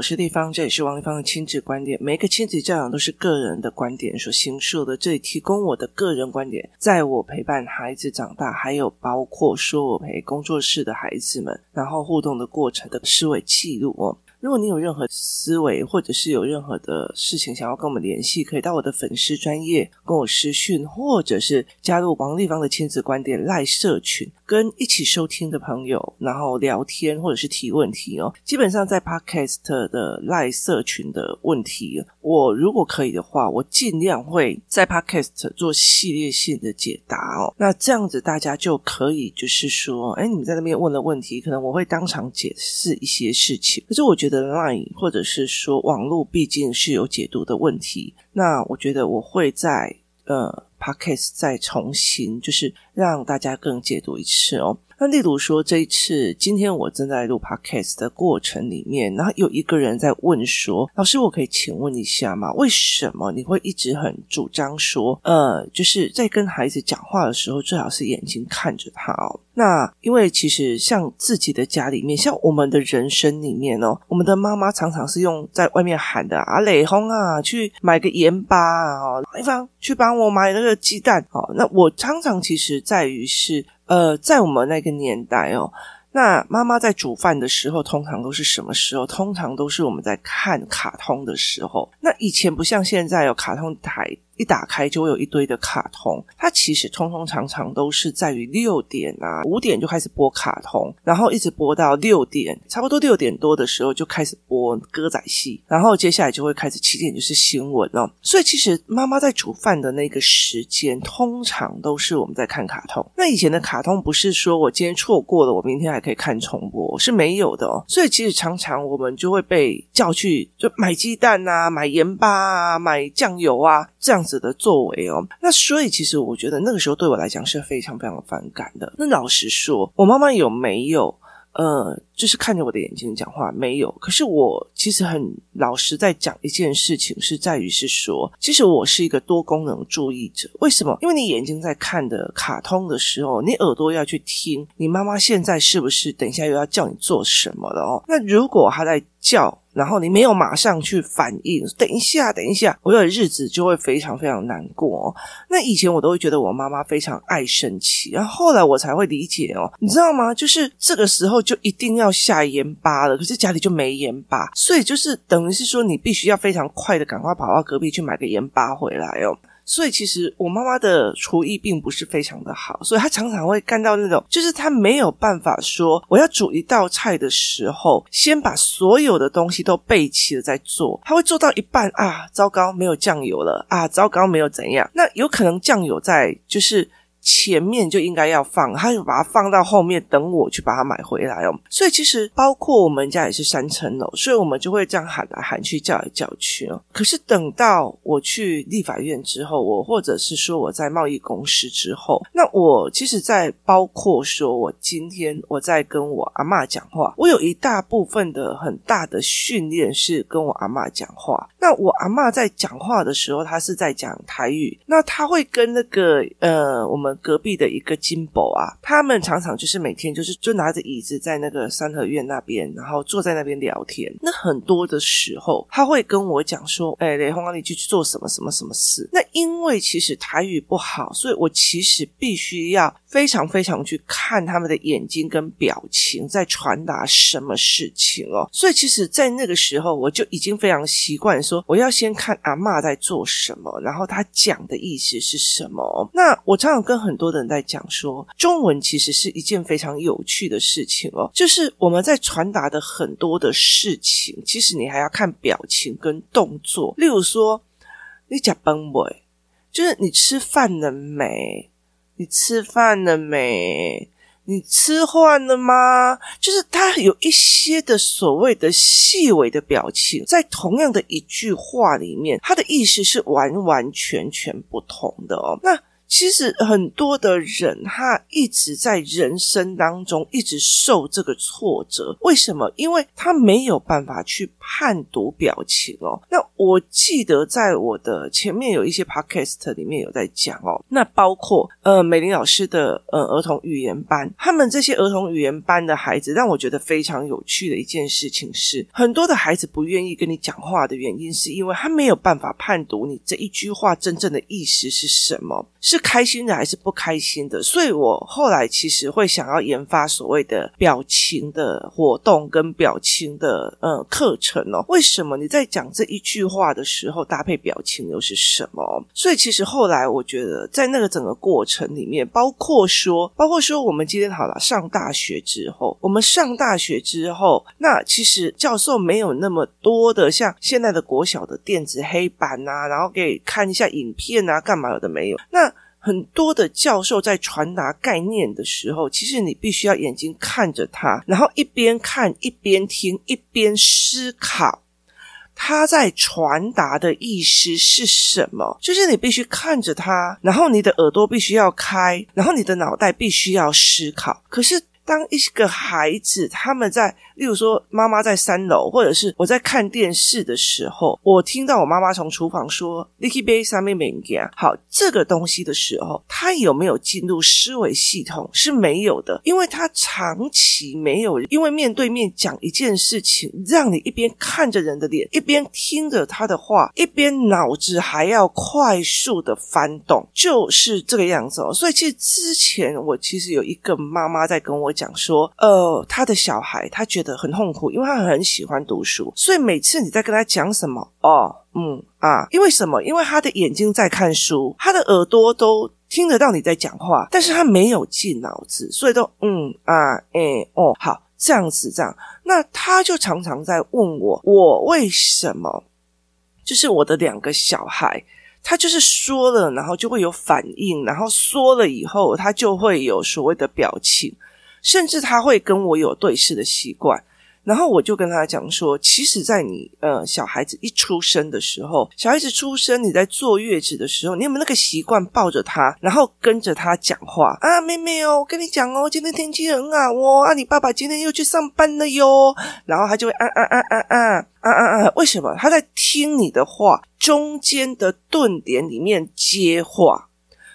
我是立方，这也是王立方的亲子观点。每个亲子教养都是个人的观点所形塑的，这里提供我的个人观点，在我陪伴孩子长大，还有包括说我陪工作室的孩子们，然后互动的过程的思维记录哦。如果你有任何思维，或者是有任何的事情想要跟我们联系，可以到我的粉丝专业跟我私讯，或者是加入王立方的亲子观点赖社群，跟一起收听的朋友，然后聊天或者是提问题哦。基本上在 Podcast 的赖社群的问题，我如果可以的话，我尽量会在 Podcast 做系列性的解答哦。那这样子大家就可以就是说，哎，你们在那边问了问题，可能我会当场解释一些事情。可是我觉得。line 或者是说网络毕竟是有解读的问题，那我觉得我会在呃 podcast 再重新就是让大家更解读一次哦。那例如说这一次今天我正在录 podcast 的过程里面，然后有一个人在问说：“老师，我可以请问一下吗？为什么你会一直很主张说，呃，就是在跟孩子讲话的时候最好是眼睛看着他哦？”那因为其实像自己的家里面，像我们的人生里面哦，我们的妈妈常常是用在外面喊的啊，磊轰啊，去买个盐巴啊，丽芳去帮我买那个鸡蛋哦。那我常常其实在于是呃，在我们那个年代哦，那妈妈在煮饭的时候，通常都是什么时候？通常都是我们在看卡通的时候。那以前不像现在有卡通台。一打开就会有一堆的卡通，它其实通通常常都是在于六点啊，五点就开始播卡通，然后一直播到六点，差不多六点多的时候就开始播歌仔戏，然后接下来就会开始七点就是新闻哦。所以其实妈妈在煮饭的那个时间，通常都是我们在看卡通。那以前的卡通不是说我今天错过了，我明天还可以看重播，是没有的哦。所以其实常常我们就会被叫去就买鸡蛋啊，买盐巴啊，买酱油啊，这样。子的作为哦，那所以其实我觉得那个时候对我来讲是非常非常反感的。那老实说，我妈妈有没有呃，就是看着我的眼睛讲话？没有。可是我其实很老实在讲一件事情，是在于是说，其实我是一个多功能注意者。为什么？因为你眼睛在看的卡通的时候，你耳朵要去听，你妈妈现在是不是等一下又要叫你做什么了哦？那如果她在叫。然后你没有马上去反应，等一下，等一下，我的日子就会非常非常难过哦。那以前我都会觉得我妈妈非常爱生气，然后后来我才会理解哦，你知道吗？就是这个时候就一定要下盐巴了，可是家里就没盐巴，所以就是等于是说你必须要非常快的赶快跑到隔壁去买个盐巴回来哦。所以其实我妈妈的厨艺并不是非常的好，所以她常常会干到那种，就是她没有办法说我要煮一道菜的时候，先把所有的东西都备齐了再做，她会做到一半啊，糟糕，没有酱油了啊，糟糕，没有怎样，那有可能酱油在就是。前面就应该要放，他就把它放到后面，等我去把它买回来哦。所以其实包括我们家也是三层楼，所以我们就会这样喊来喊去，叫来叫去哦。可是等到我去立法院之后，我或者是说我在贸易公司之后，那我其实，在包括说我今天我在跟我阿嬷讲话，我有一大部分的很大的训练是跟我阿嬷讲话。那我阿嬷在讲话的时候，她是在讲台语，那她会跟那个呃我们。隔壁的一个金宝啊，他们常常就是每天就是就拿着椅子在那个三合院那边，然后坐在那边聊天。那很多的时候，他会跟我讲说：“哎，雷红啊，你去去做什么什么什么事？”那因为其实台语不好，所以我其实必须要非常非常去看他们的眼睛跟表情在传达什么事情哦。所以其实，在那个时候，我就已经非常习惯说，我要先看阿嬷在做什么，然后他讲的意思是什么。那我常常跟很多人在讲说，中文其实是一件非常有趣的事情哦，就是我们在传达的很多的事情，其实你还要看表情跟动作。例如说，你吃饭没？就是你吃饭了没？你吃饭了没？你吃饭了吗？就是它有一些的所谓的细微的表情，在同样的一句话里面，它的意思是完完全全不同的哦。那其实很多的人他一直在人生当中一直受这个挫折，为什么？因为他没有办法去判读表情哦。那我记得在我的前面有一些 podcast 里面有在讲哦，那包括呃美玲老师的呃儿童语言班，他们这些儿童语言班的孩子让我觉得非常有趣的一件事情是，很多的孩子不愿意跟你讲话的原因，是因为他没有办法判读你这一句话真正的意思是什么，是开心的还是不开心的？所以我后来其实会想要研发所谓的表情的活动跟表情的呃课程哦。为什么你在讲这一句话的时候搭配表情又是什么？所以其实后来我觉得在那个整个过程里面，包括说，包括说我们今天好了上大学之后，我们上大学之后，那其实教授没有那么多的像现在的国小的电子黑板啊，然后给看一下影片啊，干嘛有的没有？那很多的教授在传达概念的时候，其实你必须要眼睛看着他，然后一边看一边听一边思考，他在传达的意思是什么？就是你必须看着他，然后你的耳朵必须要开，然后你的脑袋必须要思考。可是。当一个孩子他们在，例如说妈妈在三楼，或者是我在看电视的时候，我听到我妈妈从厨房说 “Licky Bay 上面没给好这个东西的时候，他有没有进入思维系统？是没有的，因为他长期没有因为面对面讲一件事情，让你一边看着人的脸，一边听着他的话，一边脑子还要快速的翻动，就是这个样子哦。所以其实之前我其实有一个妈妈在跟我讲讲。说，呃，他的小孩他觉得很痛苦，因为他很喜欢读书，所以每次你在跟他讲什么，哦，嗯啊，因为什么？因为他的眼睛在看书，他的耳朵都听得到你在讲话，但是他没有进脑子，所以都嗯啊，哎哦，好，这样子这样，那他就常常在问我，我为什么？就是我的两个小孩。他就是说了，然后就会有反应，然后说了以后，他就会有所谓的表情。甚至他会跟我有对视的习惯，然后我就跟他讲说，其实，在你呃小孩子一出生的时候，小孩子出生，你在坐月子的时候，你有没有那个习惯抱着他，然后跟着他讲话啊？妹妹哦，我跟你讲哦，今天天气很好哦，啊，你爸爸今天又去上班了哟，然后他就会啊啊啊啊啊啊啊啊，为什么？他在听你的话中间的顿点里面接话，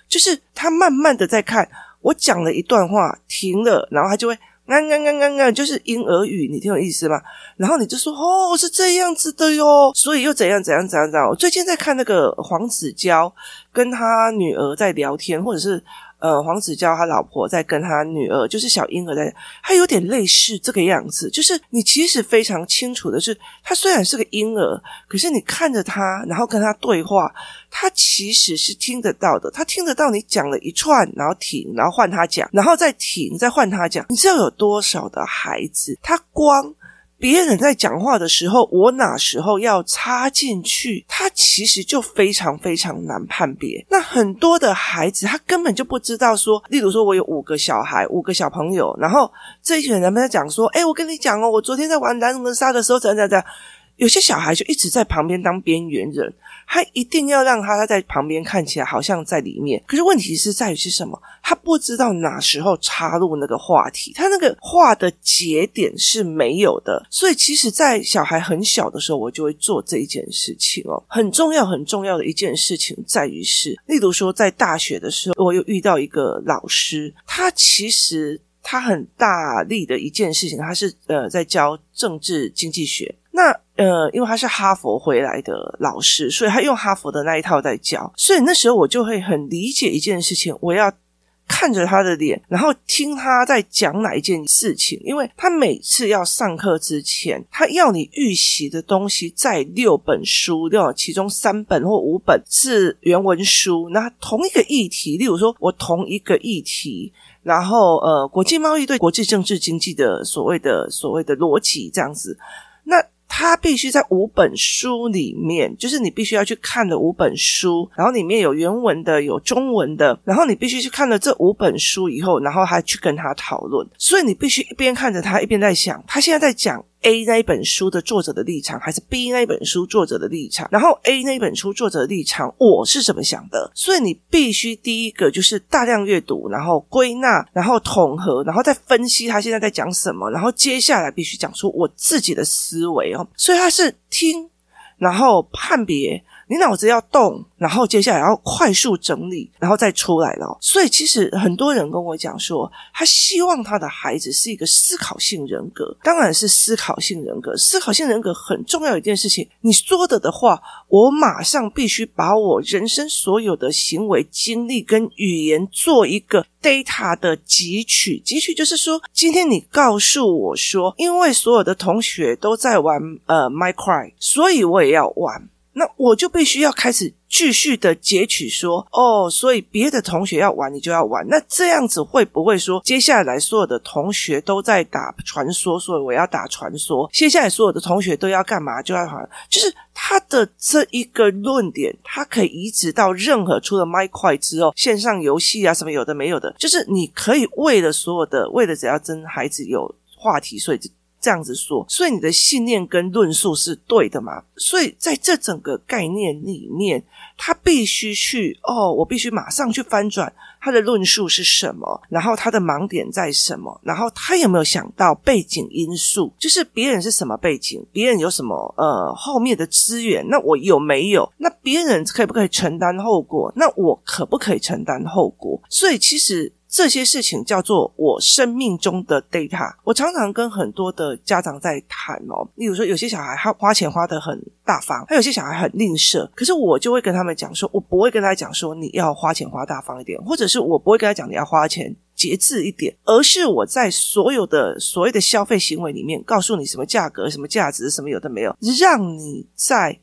就是他慢慢的在看。我讲了一段话，停了，然后他就会啊啊啊啊啊，就是婴儿语，你听有意思吗？然后你就说哦，是这样子的哟，所以又怎样怎样怎样怎样。我最近在看那个黄子佼跟他女儿在聊天，或者是。呃，黄子佼他老婆在跟他女儿，就是小婴儿在，他有点类似这个样子。就是你其实非常清楚的是，他虽然是个婴儿，可是你看着他，然后跟他对话，他其实是听得到的。他听得到你讲了一串，然后停，然后换他讲，然后再停，再换他讲。你知道有多少的孩子，他光。别人在讲话的时候，我哪时候要插进去？他其实就非常非常难判别。那很多的孩子，他根本就不知道说，例如说，我有五个小孩，五个小朋友，然后这一群人们在讲说，诶，我跟你讲哦，我昨天在玩狼人杀的时候，怎样怎样怎样。有些小孩就一直在旁边当边缘人，他一定要让他在旁边看起来好像在里面。可是问题是在于是什么？他不知道哪时候插入那个话题，他那个话的节点是没有的。所以其实，在小孩很小的时候，我就会做这一件事情哦。很重要、很重要的一件事情在于是，例如说在大学的时候，我又遇到一个老师，他其实他很大力的一件事情，他是呃在教政治经济学。那呃，因为他是哈佛回来的老师，所以他用哈佛的那一套在教。所以那时候我就会很理解一件事情，我要看着他的脸，然后听他在讲哪一件事情。因为他每次要上课之前，他要你预习的东西在六本书，六？其中三本或五本是原文书。那同一个议题，例如说我同一个议题，然后呃，国际贸易对国际政治经济的所谓的所谓的逻辑这样子，那。他必须在五本书里面，就是你必须要去看的五本书，然后里面有原文的，有中文的，然后你必须去看了这五本书以后，然后还去跟他讨论。所以你必须一边看着他，一边在想，他现在在讲 A 那一本书的作者的立场，还是 B 那一本书作者的立场？然后 A 那一本书作者的立场，我是怎么想的？所以你必须第一个就是大量阅读，然后归纳，然后统合，然后再分析他现在在讲什么，然后接下来必须讲出我自己的思维哦。所以他是听，然后判别。你脑子要动，然后接下来要快速整理，然后再出来了。所以其实很多人跟我讲说，他希望他的孩子是一个思考性人格，当然是思考性人格。思考性人格很重要一件事情，你说的的话，我马上必须把我人生所有的行为、经历跟语言做一个 data 的汲取。汲取就是说，今天你告诉我说，因为所有的同学都在玩呃 Minecraft，所以我也要玩。那我就必须要开始继续的截取说，哦，所以别的同学要玩，你就要玩。那这样子会不会说，接下来所有的同学都在打传说，所以我要打传说？接下来所有的同学都要干嘛？就要好，就是他的这一个论点，他可以移植到任何除了 My 块之后，线上游戏啊什么有的没有的，就是你可以为了所有的，为了只要跟孩子有话题，所以。这样子说，所以你的信念跟论述是对的嘛？所以在这整个概念里面，他必须去哦，我必须马上去翻转他的论述是什么，然后他的盲点在什么，然后他有没有想到背景因素？就是别人是什么背景，别人有什么呃后面的资源，那我有没有？那别人可不可以承担后果？那我可不可以承担后果？所以其实。这些事情叫做我生命中的 data。我常常跟很多的家长在谈哦，例如说有些小孩他花钱花得很大方，他有些小孩很吝啬，可是我就会跟他们讲说，我不会跟他讲说你要花钱花大方一点，或者是我不会跟他讲你要花钱节制一点，而是我在所有的所谓的消费行为里面告诉你什么价格、什么价值、什么有的没有，让你在。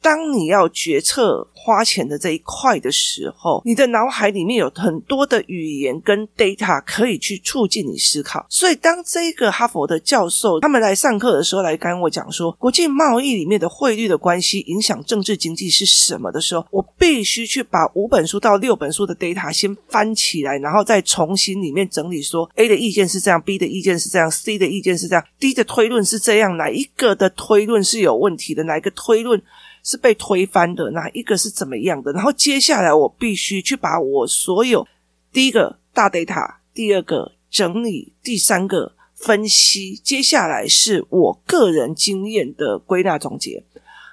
当你要决策花钱的这一块的时候，你的脑海里面有很多的语言跟 data 可以去促进你思考。所以，当这个哈佛的教授他们来上课的时候，来跟我讲说国际贸易里面的汇率的关系影响政治经济是什么的时候，我必须去把五本书到六本书的 data 先翻起来，然后再重新里面整理说 A 的意见是这样，B 的意见是这样，C 的意见是这样，D 的推论是这样，哪一个的推论是有问题的？哪一个推论？是被推翻的，哪一个是怎么样的？然后接下来我必须去把我所有第一个大 data，第二个整理，第三个分析，接下来是我个人经验的归纳总结。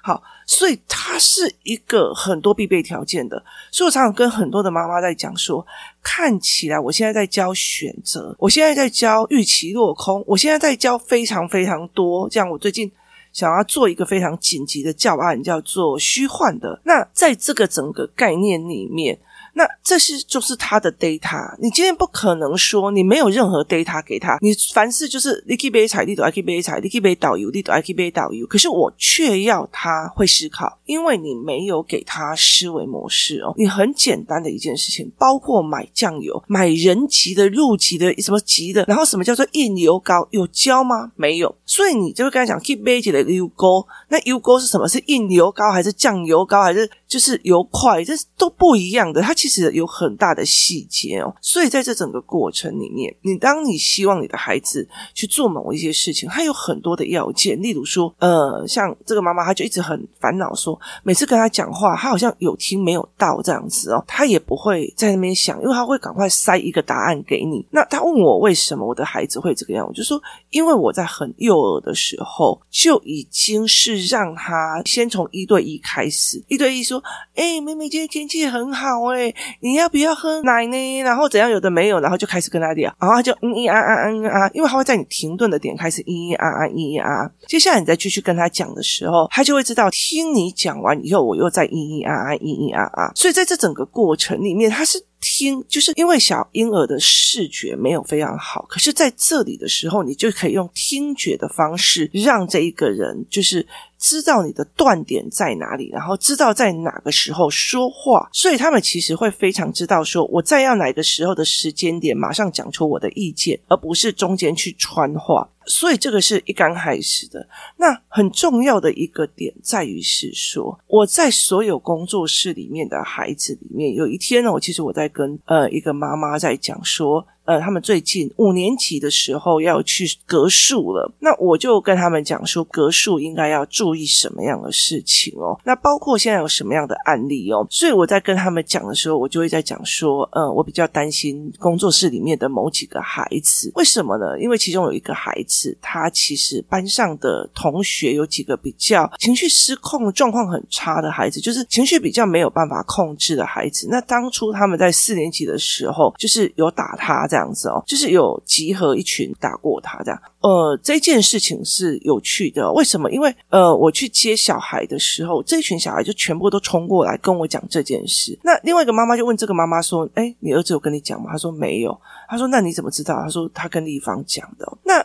好，所以它是一个很多必备条件的。所以我常常跟很多的妈妈在讲说，看起来我现在在教选择，我现在在教预期落空，我现在在教非常非常多。这样我最近。想要做一个非常紧急的教案，叫做虚幻的。那在这个整个概念里面。那这是就是他的 data，你今天不可能说你没有任何 data 给他，你凡事就是你可以背彩，你都爱去背彩，你可以背导游，你都爱去背导游。可是我却要他会思考，因为你没有给他思维模式哦。你很简单的一件事情，包括买酱油，买人级的、入级的、什么级的，然后什么叫做印油膏？有教吗？没有。所以你就会跟他讲，keep 背起的油膏，那油膏是什么？是印油膏还是酱油膏还是？就是油块，这都不一样的。它其实有很大的细节哦。所以在这整个过程里面，你当你希望你的孩子去做某一些事情，他有很多的要件。例如说，呃，像这个妈妈，她就一直很烦恼说，每次跟他讲话，他好像有听没有到这样子哦。他也不会在那边想，因为他会赶快塞一个答案给你。那他问我为什么我的孩子会这个样，我就说，因为我在很幼儿的时候就已经是让他先从一对一开始，一对一说。哎，妹妹，今天天气很好哎，你要不要喝奶呢？然后怎样？有的没有，然后就开始跟他聊，然后他就嗯嗯啊啊嗯啊，因为他会在你停顿的点开始嗯嗯啊啊咿咿啊。接下来你再继续跟他讲的时候，他就会知道听你讲完以后，我又在嗯嗯啊啊嗯嗯啊啊。所以在这整个过程里面，他是听，就是因为小婴儿的视觉没有非常好，可是在这里的时候，你就可以用听觉的方式让这一个人就是。知道你的断点在哪里，然后知道在哪个时候说话，所以他们其实会非常知道说我在要哪个时候的时间点马上讲出我的意见，而不是中间去穿话。所以这个是一刚开始的。那很重要的一个点在于是说，我在所有工作室里面的孩子里面，有一天呢，我其实我在跟呃一个妈妈在讲说。呃，他们最近五年级的时候要去格数了，那我就跟他们讲说，格数应该要注意什么样的事情哦？那包括现在有什么样的案例哦？所以我在跟他们讲的时候，我就会在讲说，呃，我比较担心工作室里面的某几个孩子，为什么呢？因为其中有一个孩子，他其实班上的同学有几个比较情绪失控、状况很差的孩子，就是情绪比较没有办法控制的孩子。那当初他们在四年级的时候，就是有打他这样子哦，就是有集合一群打过他这样。呃，这件事情是有趣的，为什么？因为呃，我去接小孩的时候，这群小孩就全部都冲过来跟我讲这件事。那另外一个妈妈就问这个妈妈说：“哎，你儿子有跟你讲吗？”他说：“没有。”他说：“那你怎么知道？”他说：“他跟丽芳讲的。”那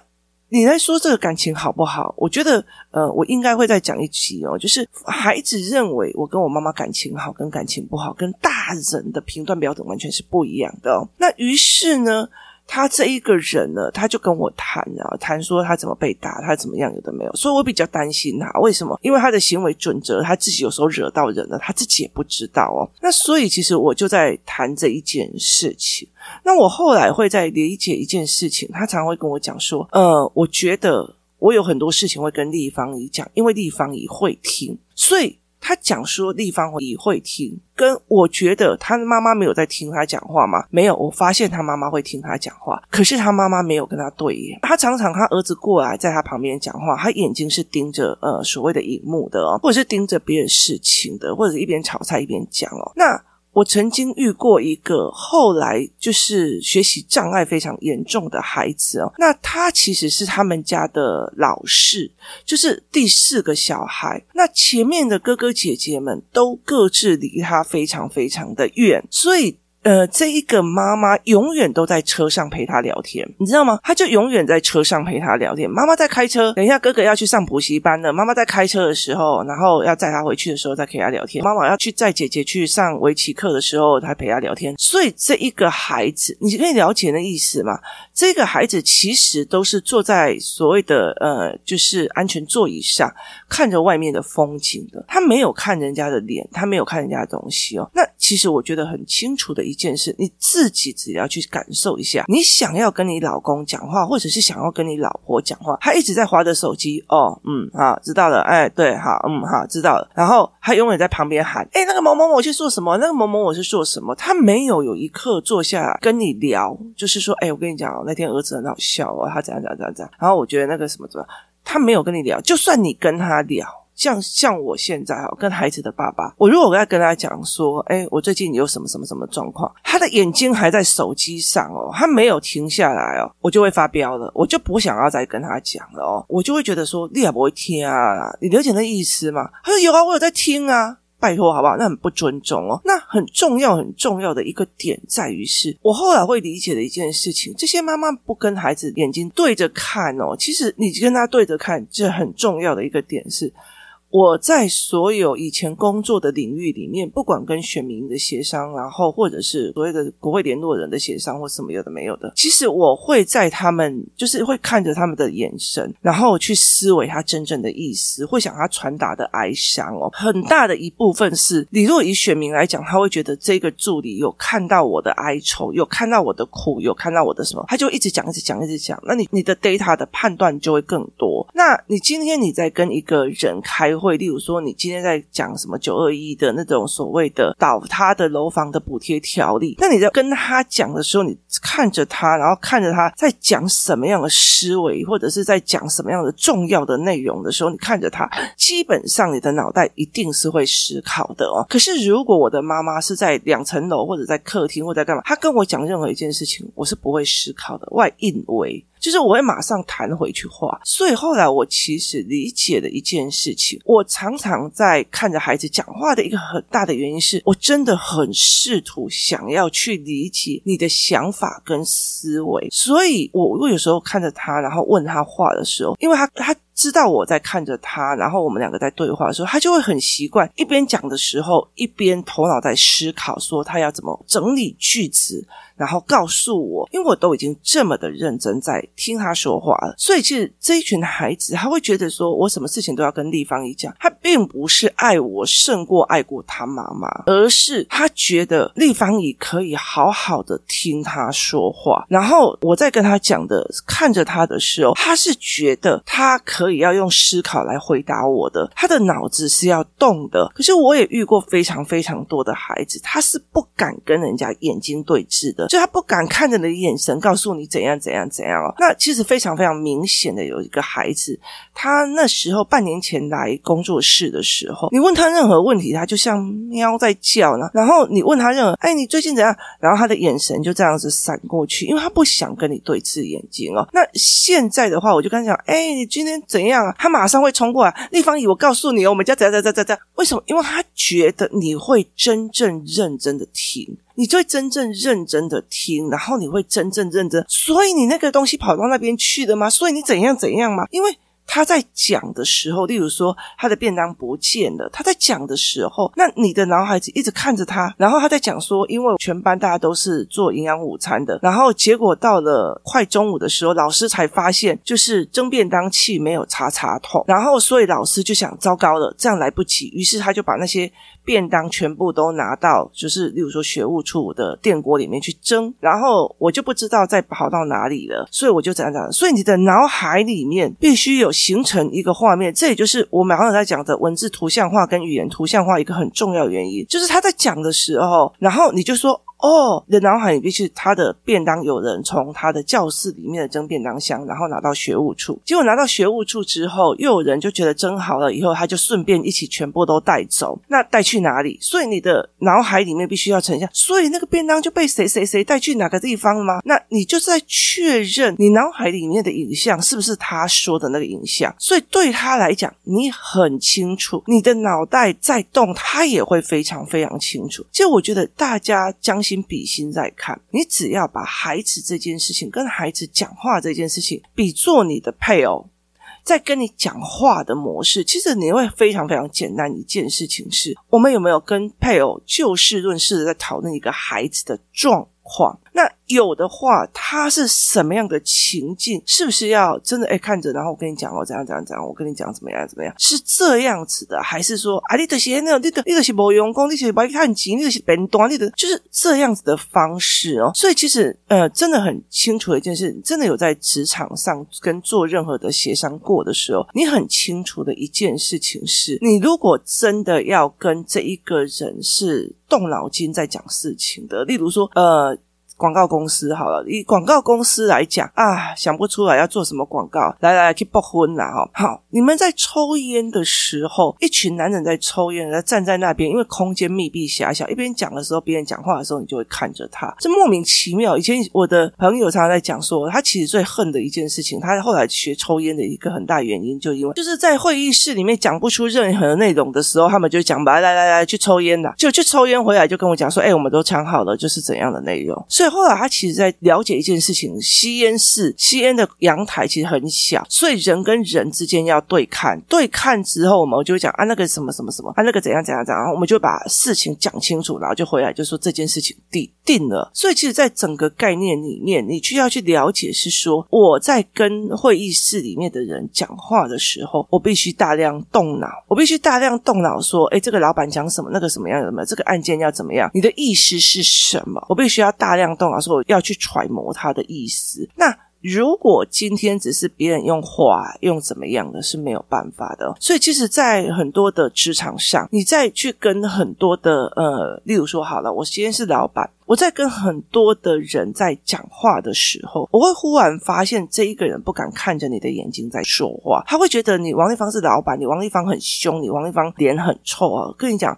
你来说这个感情好不好？我觉得，呃，我应该会再讲一集哦。就是孩子认为我跟我妈妈感情好，跟感情不好，跟大人的评断标准完全是不一样的哦。那于是呢，他这一个人呢，他就跟我谈啊，谈说他怎么被打，他怎么样，有的没有。所以我比较担心他，为什么？因为他的行为准则，他自己有时候惹到人了，他自己也不知道哦。那所以其实我就在谈这一件事情。那我后来会在理解一件事情，他常常会跟我讲说，呃，我觉得我有很多事情会跟立方姨讲，因为丽芳姨会听，所以他讲说丽芳姨会听，跟我觉得他的妈妈没有在听他讲话吗？没有，我发现他妈妈会听他讲话，可是他妈妈没有跟他对眼，他常常他儿子过来在他旁边讲话，他眼睛是盯着呃所谓的荧幕的哦，或者是盯着别的事情的，或者一边炒菜一边讲哦，那。我曾经遇过一个后来就是学习障碍非常严重的孩子哦，那他其实是他们家的老四，就是第四个小孩。那前面的哥哥姐姐们都各自离他非常非常的远，所以。呃，这一个妈妈永远都在车上陪他聊天，你知道吗？他就永远在车上陪他聊天。妈妈在开车，等一下哥哥要去上补习班了。妈妈在开车的时候，然后要载他回去的时候再陪他聊天。妈妈要去载姐姐去上围棋课的时候，他陪他聊天。所以这一个孩子，你可以了解那意思吗？这个孩子其实都是坐在所谓的呃，就是安全座椅上，看着外面的风景的。他没有看人家的脸，他没有看人家的东西哦。那其实我觉得很清楚的一件事，你自己只要去感受一下，你想要跟你老公讲话，或者是想要跟你老婆讲话，他一直在滑着手机。哦，嗯，好，知道了。哎，对，好，嗯，好，知道了。然后他永远在旁边喊：“哎，那个某某某去做什么？那个某某某是做什么？”他没有有一刻坐下来跟你聊，就是说：“哎，我跟你讲，那天儿子很好笑哦，他怎样怎样怎样怎样。”然后我觉得那个什么什么，他没有跟你聊。就算你跟他聊。像像我现在哈，跟孩子的爸爸，我如果要跟他讲说，哎，我最近有什么什么什么状况，他的眼睛还在手机上哦，他没有停下来哦，我就会发飙了，我就不想要再跟他讲了哦，我就会觉得说，你也不会听啊，你了解那意思吗？他说有啊，我有在听啊，拜托好不好？那很不尊重哦。那很重要很重要的一个点在于是，我后来会理解的一件事情，这些妈妈不跟孩子眼睛对着看哦，其实你跟他对着看，这很重要的一个点是。我在所有以前工作的领域里面，不管跟选民的协商，然后或者是所谓的国会联络人的协商，或什么有的没有的，其实我会在他们就是会看着他们的眼神，然后去思维他真正的意思，会想他传达的哀伤哦。很大的一部分是，你如果以选民来讲，他会觉得这个助理有看到我的哀愁，有看到我的苦，有看到我的什么，他就一直讲，一直讲，一直讲。那你你的 data 的判断就会更多。那你今天你在跟一个人开会，例如说，你今天在讲什么九二一的那种所谓的倒塌的楼房的补贴条例，那你在跟他讲的时候，你看着他，然后看着他在讲什么样的思维，或者是在讲什么样的重要的内容的时候，你看着他，基本上你的脑袋一定是会思考的哦。可是如果我的妈妈是在两层楼，或者在客厅，或者在干嘛，她跟我讲任何一件事情，我是不会思考的，外应为。就是我会马上弹回去话，所以后来我其实理解了一件事情。我常常在看着孩子讲话的一个很大的原因是，我真的很试图想要去理解你的想法跟思维。所以我我有时候看着他，然后问他话的时候，因为他他。知道我在看着他，然后我们两个在对话的时候，他就会很习惯一边讲的时候，一边头脑在思考，说他要怎么整理句子。然后告诉我，因为我都已经这么的认真在听他说话了，所以其实这一群孩子他会觉得说，我什么事情都要跟丽芳姨讲。他并不是爱我胜过爱过他妈妈，而是他觉得丽芳姨可以好好的听他说话。然后我在跟他讲的，看着他的时候，他是觉得他可以要用思考来回答我的，他的脑子是要动的。可是我也遇过非常非常多的孩子，他是不敢跟人家眼睛对峙的。就他不敢看着你的眼神，告诉你怎样怎样怎样哦。那其实非常非常明显的有一个孩子，他那时候半年前来工作室的时候，你问他任何问题，他就像喵在叫呢。然后你问他任何，哎，你最近怎样？然后他的眼神就这样子闪过去，因为他不想跟你对视眼睛哦。那现在的话，我就跟他讲，哎，你今天怎样？他马上会冲过来，立方姨，我告诉你哦，我们家怎样怎样怎样怎样。为什么？因为他觉得你会真正认真的听。你就会真正认真的听，然后你会真正认真，所以你那个东西跑到那边去的吗？所以你怎样怎样吗？因为他在讲的时候，例如说他的便当不见了，他在讲的时候，那你的脑海子一直看着他，然后他在讲说，因为全班大家都是做营养午餐的，然后结果到了快中午的时候，老师才发现就是蒸便当器没有插插头，然后所以老师就想，糟糕了，这样来不及，于是他就把那些。便当全部都拿到，就是例如说学务处的电锅里面去蒸，然后我就不知道再跑到哪里了，所以我就这样讲。所以你的脑海里面必须有形成一个画面，这也就是我们刚才在讲的文字图像化跟语言图像化一个很重要的原因，就是他在讲的时候，然后你就说。哦，你的脑海里必须他的便当有人从他的教室里面的蒸便当箱，然后拿到学务处。结果拿到学务处之后，又有人就觉得蒸好了以后，他就顺便一起全部都带走。那带去哪里？所以你的脑海里面必须要呈现。所以那个便当就被谁谁谁带去哪个地方了吗？那你就是在确认你脑海里面的影像是不是他说的那个影像。所以对他来讲，你很清楚，你的脑袋在动，他也会非常非常清楚。其实我觉得大家将心比心在看，你只要把孩子这件事情跟孩子讲话这件事情比作你的配偶在跟你讲话的模式，其实你会非常非常简单一件事情是：我们有没有跟配偶就事论事的在讨论一个孩子的状况？那有的话，他是什么样的情境？是不是要真的哎看着，然后我跟你讲哦，怎样怎样怎样？我跟你讲怎么样怎么样？是这样子的，还是说啊，你的鞋那，你的你的是没用功，你是没看清，你的是笨蛋，你的就是这样子的方式哦。所以其实呃，真的很清楚的一件事，真的有在职场上跟做任何的协商过的时候，你很清楚的一件事情是，你如果真的要跟这一个人是动脑筋在讲事情的，例如说呃。广告公司好了，以广告公司来讲啊，想不出来要做什么广告，来来来去报婚啦哈。好，你们在抽烟的时候，一群男人在抽烟，在站在那边，因为空间密闭狭小，一边讲的时候，别人讲话的时候，你就会看着他，这莫名其妙。以前我的朋友常常在讲说，他其实最恨的一件事情，他后来学抽烟的一个很大原因，就因为就是在会议室里面讲不出任何内容的时候，他们就讲来来来来去抽烟啦，就去抽烟回来就跟我讲说，哎，我们都讲好了，就是怎样的内容，所以。后来他其实，在了解一件事情：吸烟室、吸烟的阳台其实很小，所以人跟人之间要对看。对看之后，我们就会讲啊，那个什么什么什么，啊，那个怎样怎样怎样，然后我们就把事情讲清楚，然后就回来就说这件事情定定了。所以，其实，在整个概念里面，你需要去了解是说，我在跟会议室里面的人讲话的时候，我必须大量动脑，我必须大量动脑说，哎，这个老板讲什么，那个什么样什么，这个案件要怎么样，你的意思是什么？我必须要大量。动老师，我要去揣摩他的意思。那如果今天只是别人用话用怎么样的，是没有办法的。所以，其实，在很多的职场上，你再去跟很多的呃，例如说，好了，我今天是老板，我在跟很多的人在讲话的时候，我会忽然发现，这一个人不敢看着你的眼睛在说话，他会觉得你王立芳是老板，你王立芳很凶，你王立芳脸很臭啊。跟你讲。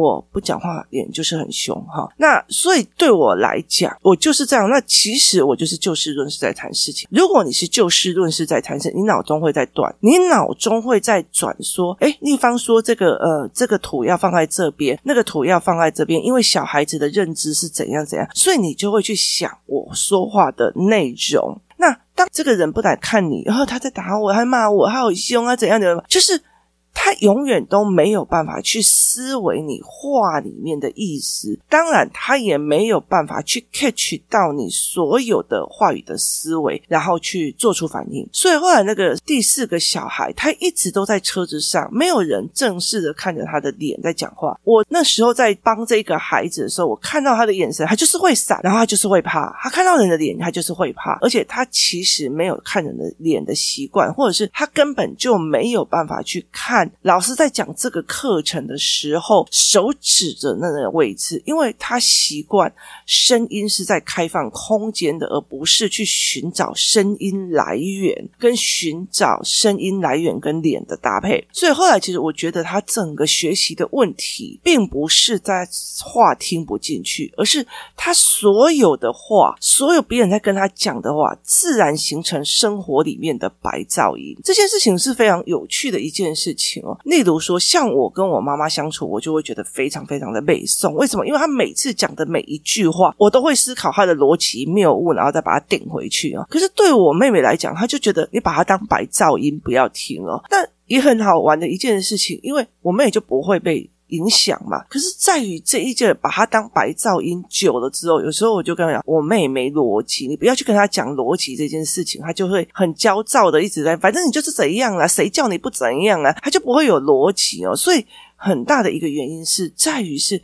我不讲话，脸就是很凶哈。那所以对我来讲，我就是这样。那其实我就是就事论事在谈事情。如果你是就事论事在谈事，你脑中会在转，你脑中会在转，说，诶，丽芳说这个呃，这个土要放在这边，那个土要放在这边，因为小孩子的认知是怎样怎样，所以你就会去想我说话的内容。那当这个人不来看你，然后他在打我，他骂我，他好凶啊，怎样的，就是。他永远都没有办法去思维你话里面的意思，当然他也没有办法去 catch 到你所有的话语的思维，然后去做出反应。所以后来那个第四个小孩，他一直都在车子上，没有人正式的看着他的脸在讲话。我那时候在帮这个孩子的时候，我看到他的眼神，他就是会闪，然后他就是会怕。他看到人的脸，他就是会怕，而且他其实没有看人的脸的习惯，或者是他根本就没有办法去看。老师在讲这个课程的时候，手指着那个位置，因为他习惯声音是在开放空间的，而不是去寻找声音来源跟寻找声音来源跟脸的搭配。所以后来，其实我觉得他整个学习的问题，并不是在话听不进去，而是他所有的话，所有别人在跟他讲的话，自然形成生活里面的白噪音。这件事情是非常有趣的一件事情。例如说，像我跟我妈妈相处，我就会觉得非常非常的背诵。为什么？因为她每次讲的每一句话，我都会思考她的逻辑谬误，然后再把它顶回去啊。可是对我妹妹来讲，她就觉得你把它当白噪音，不要听哦。但也很好玩的一件事情，因为我妹就不会被。影响嘛，可是在于这一件把它当白噪音久了之后，有时候我就跟他讲，我妹没逻辑，你不要去跟他讲逻辑这件事情，他就会很焦躁的一直在，反正你就是怎样啦，谁叫你不怎样啊，他就不会有逻辑哦。所以很大的一个原因是在于是。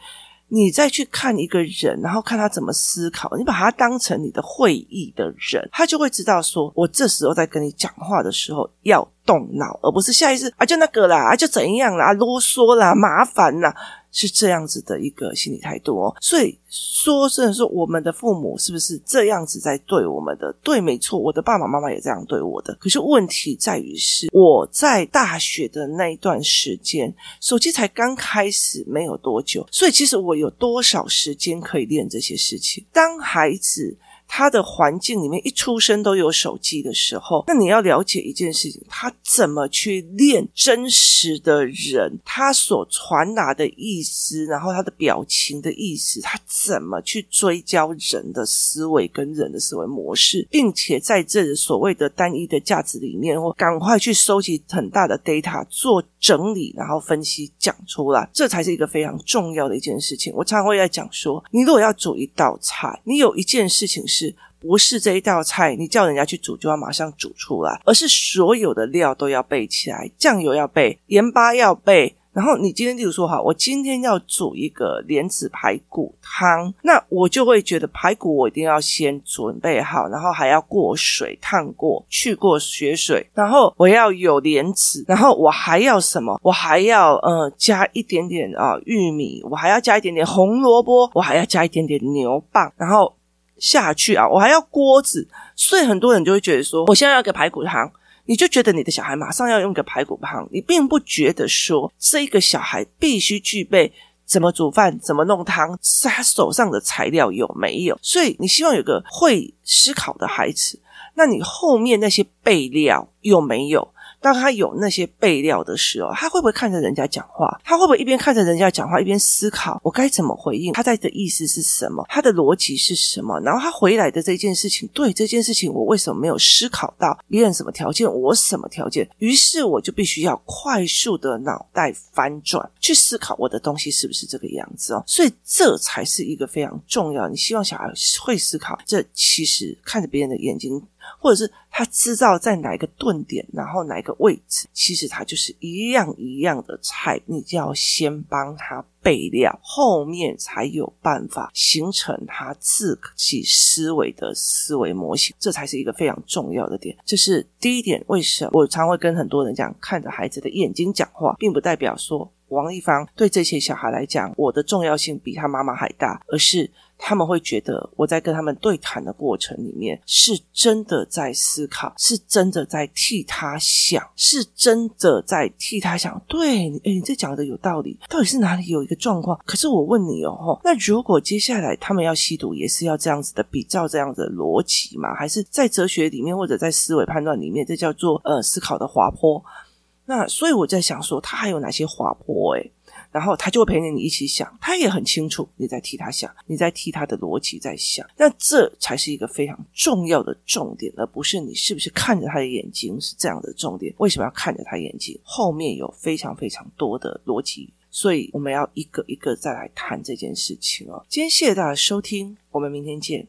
你再去看一个人，然后看他怎么思考，你把他当成你的会议的人，他就会知道说，我这时候在跟你讲话的时候要动脑，而不是下意识啊就那个啦，啊就怎样啦，啰嗦啦，麻烦啦。是这样子的一个心理态度哦，所以说真的说，我们的父母是不是这样子在对我们的？对，没错，我的爸爸妈妈也这样对我的。可是问题在于是，我在大学的那一段时间，手机才刚开始没有多久，所以其实我有多少时间可以练这些事情？当孩子。他的环境里面一出生都有手机的时候，那你要了解一件事情，他怎么去练真实的人，他所传达的意思，然后他的表情的意思，他怎么去追焦人的思维跟人的思维模式，并且在这所谓的单一的价值里面，我赶快去收集很大的 data 做整理，然后分析讲出来，这才是一个非常重要的一件事情。我常常会在讲说，你如果要煮一道菜，你有一件事情是。不是这一道菜你叫人家去煮就要马上煮出来，而是所有的料都要备起来，酱油要备，盐巴要备。然后你今天例如说好，我今天要煮一个莲子排骨汤，那我就会觉得排骨我一定要先准备好，然后还要过水烫过，去过血水，然后我要有莲子，然后我还要什么？我还要呃加一点点啊、玉米，我还要加一点点红萝卜，我还要加一点点牛蒡，然后。下去啊！我还要锅子，所以很多人就会觉得说，我现在要个排骨汤，你就觉得你的小孩马上要用个排骨汤，你并不觉得说这个小孩必须具备怎么煮饭、怎么弄汤，他手上的材料有没有？所以你希望有个会思考的孩子，那你后面那些备料有没有？当他有那些备料的时候，他会不会看着人家讲话？他会不会一边看着人家讲话，一边思考我该怎么回应？他在的意思是什么？他的逻辑是什么？然后他回来的这件事情，对这件事情，我为什么没有思考到别人什么条件，我什么条件？于是我就必须要快速的脑袋翻转，去思考我的东西是不是这个样子哦。所以这才是一个非常重要。你希望小孩会思考，这其实看着别人的眼睛。或者是他知道在哪一个顿点，然后哪一个位置，其实他就是一样一样的菜，你就要先帮他备料，后面才有办法形成他自己思维的思维模型，这才是一个非常重要的点。这是第一点。为什么我常会跟很多人讲，看着孩子的眼睛讲话，并不代表说王一芳对这些小孩来讲，我的重要性比他妈妈还大，而是。他们会觉得我在跟他们对谈的过程里面，是真的在思考，是真的在替他想，是真的在替他想。对，诶，你这讲的有道理，到底是哪里有一个状况？可是我问你哦，那如果接下来他们要吸毒，也是要这样子的比照这样子的逻辑吗？还是在哲学里面或者在思维判断里面，这叫做呃思考的滑坡？那所以我在想说，他还有哪些滑坡？诶然后他就会陪着你一起想，他也很清楚你在替他想，你在替他的逻辑在想。那这才是一个非常重要的重点，而不是你是不是看着他的眼睛是这样的重点。为什么要看着他眼睛？后面有非常非常多的逻辑，所以我们要一个一个再来谈这件事情哦。今天谢谢大家收听，我们明天见。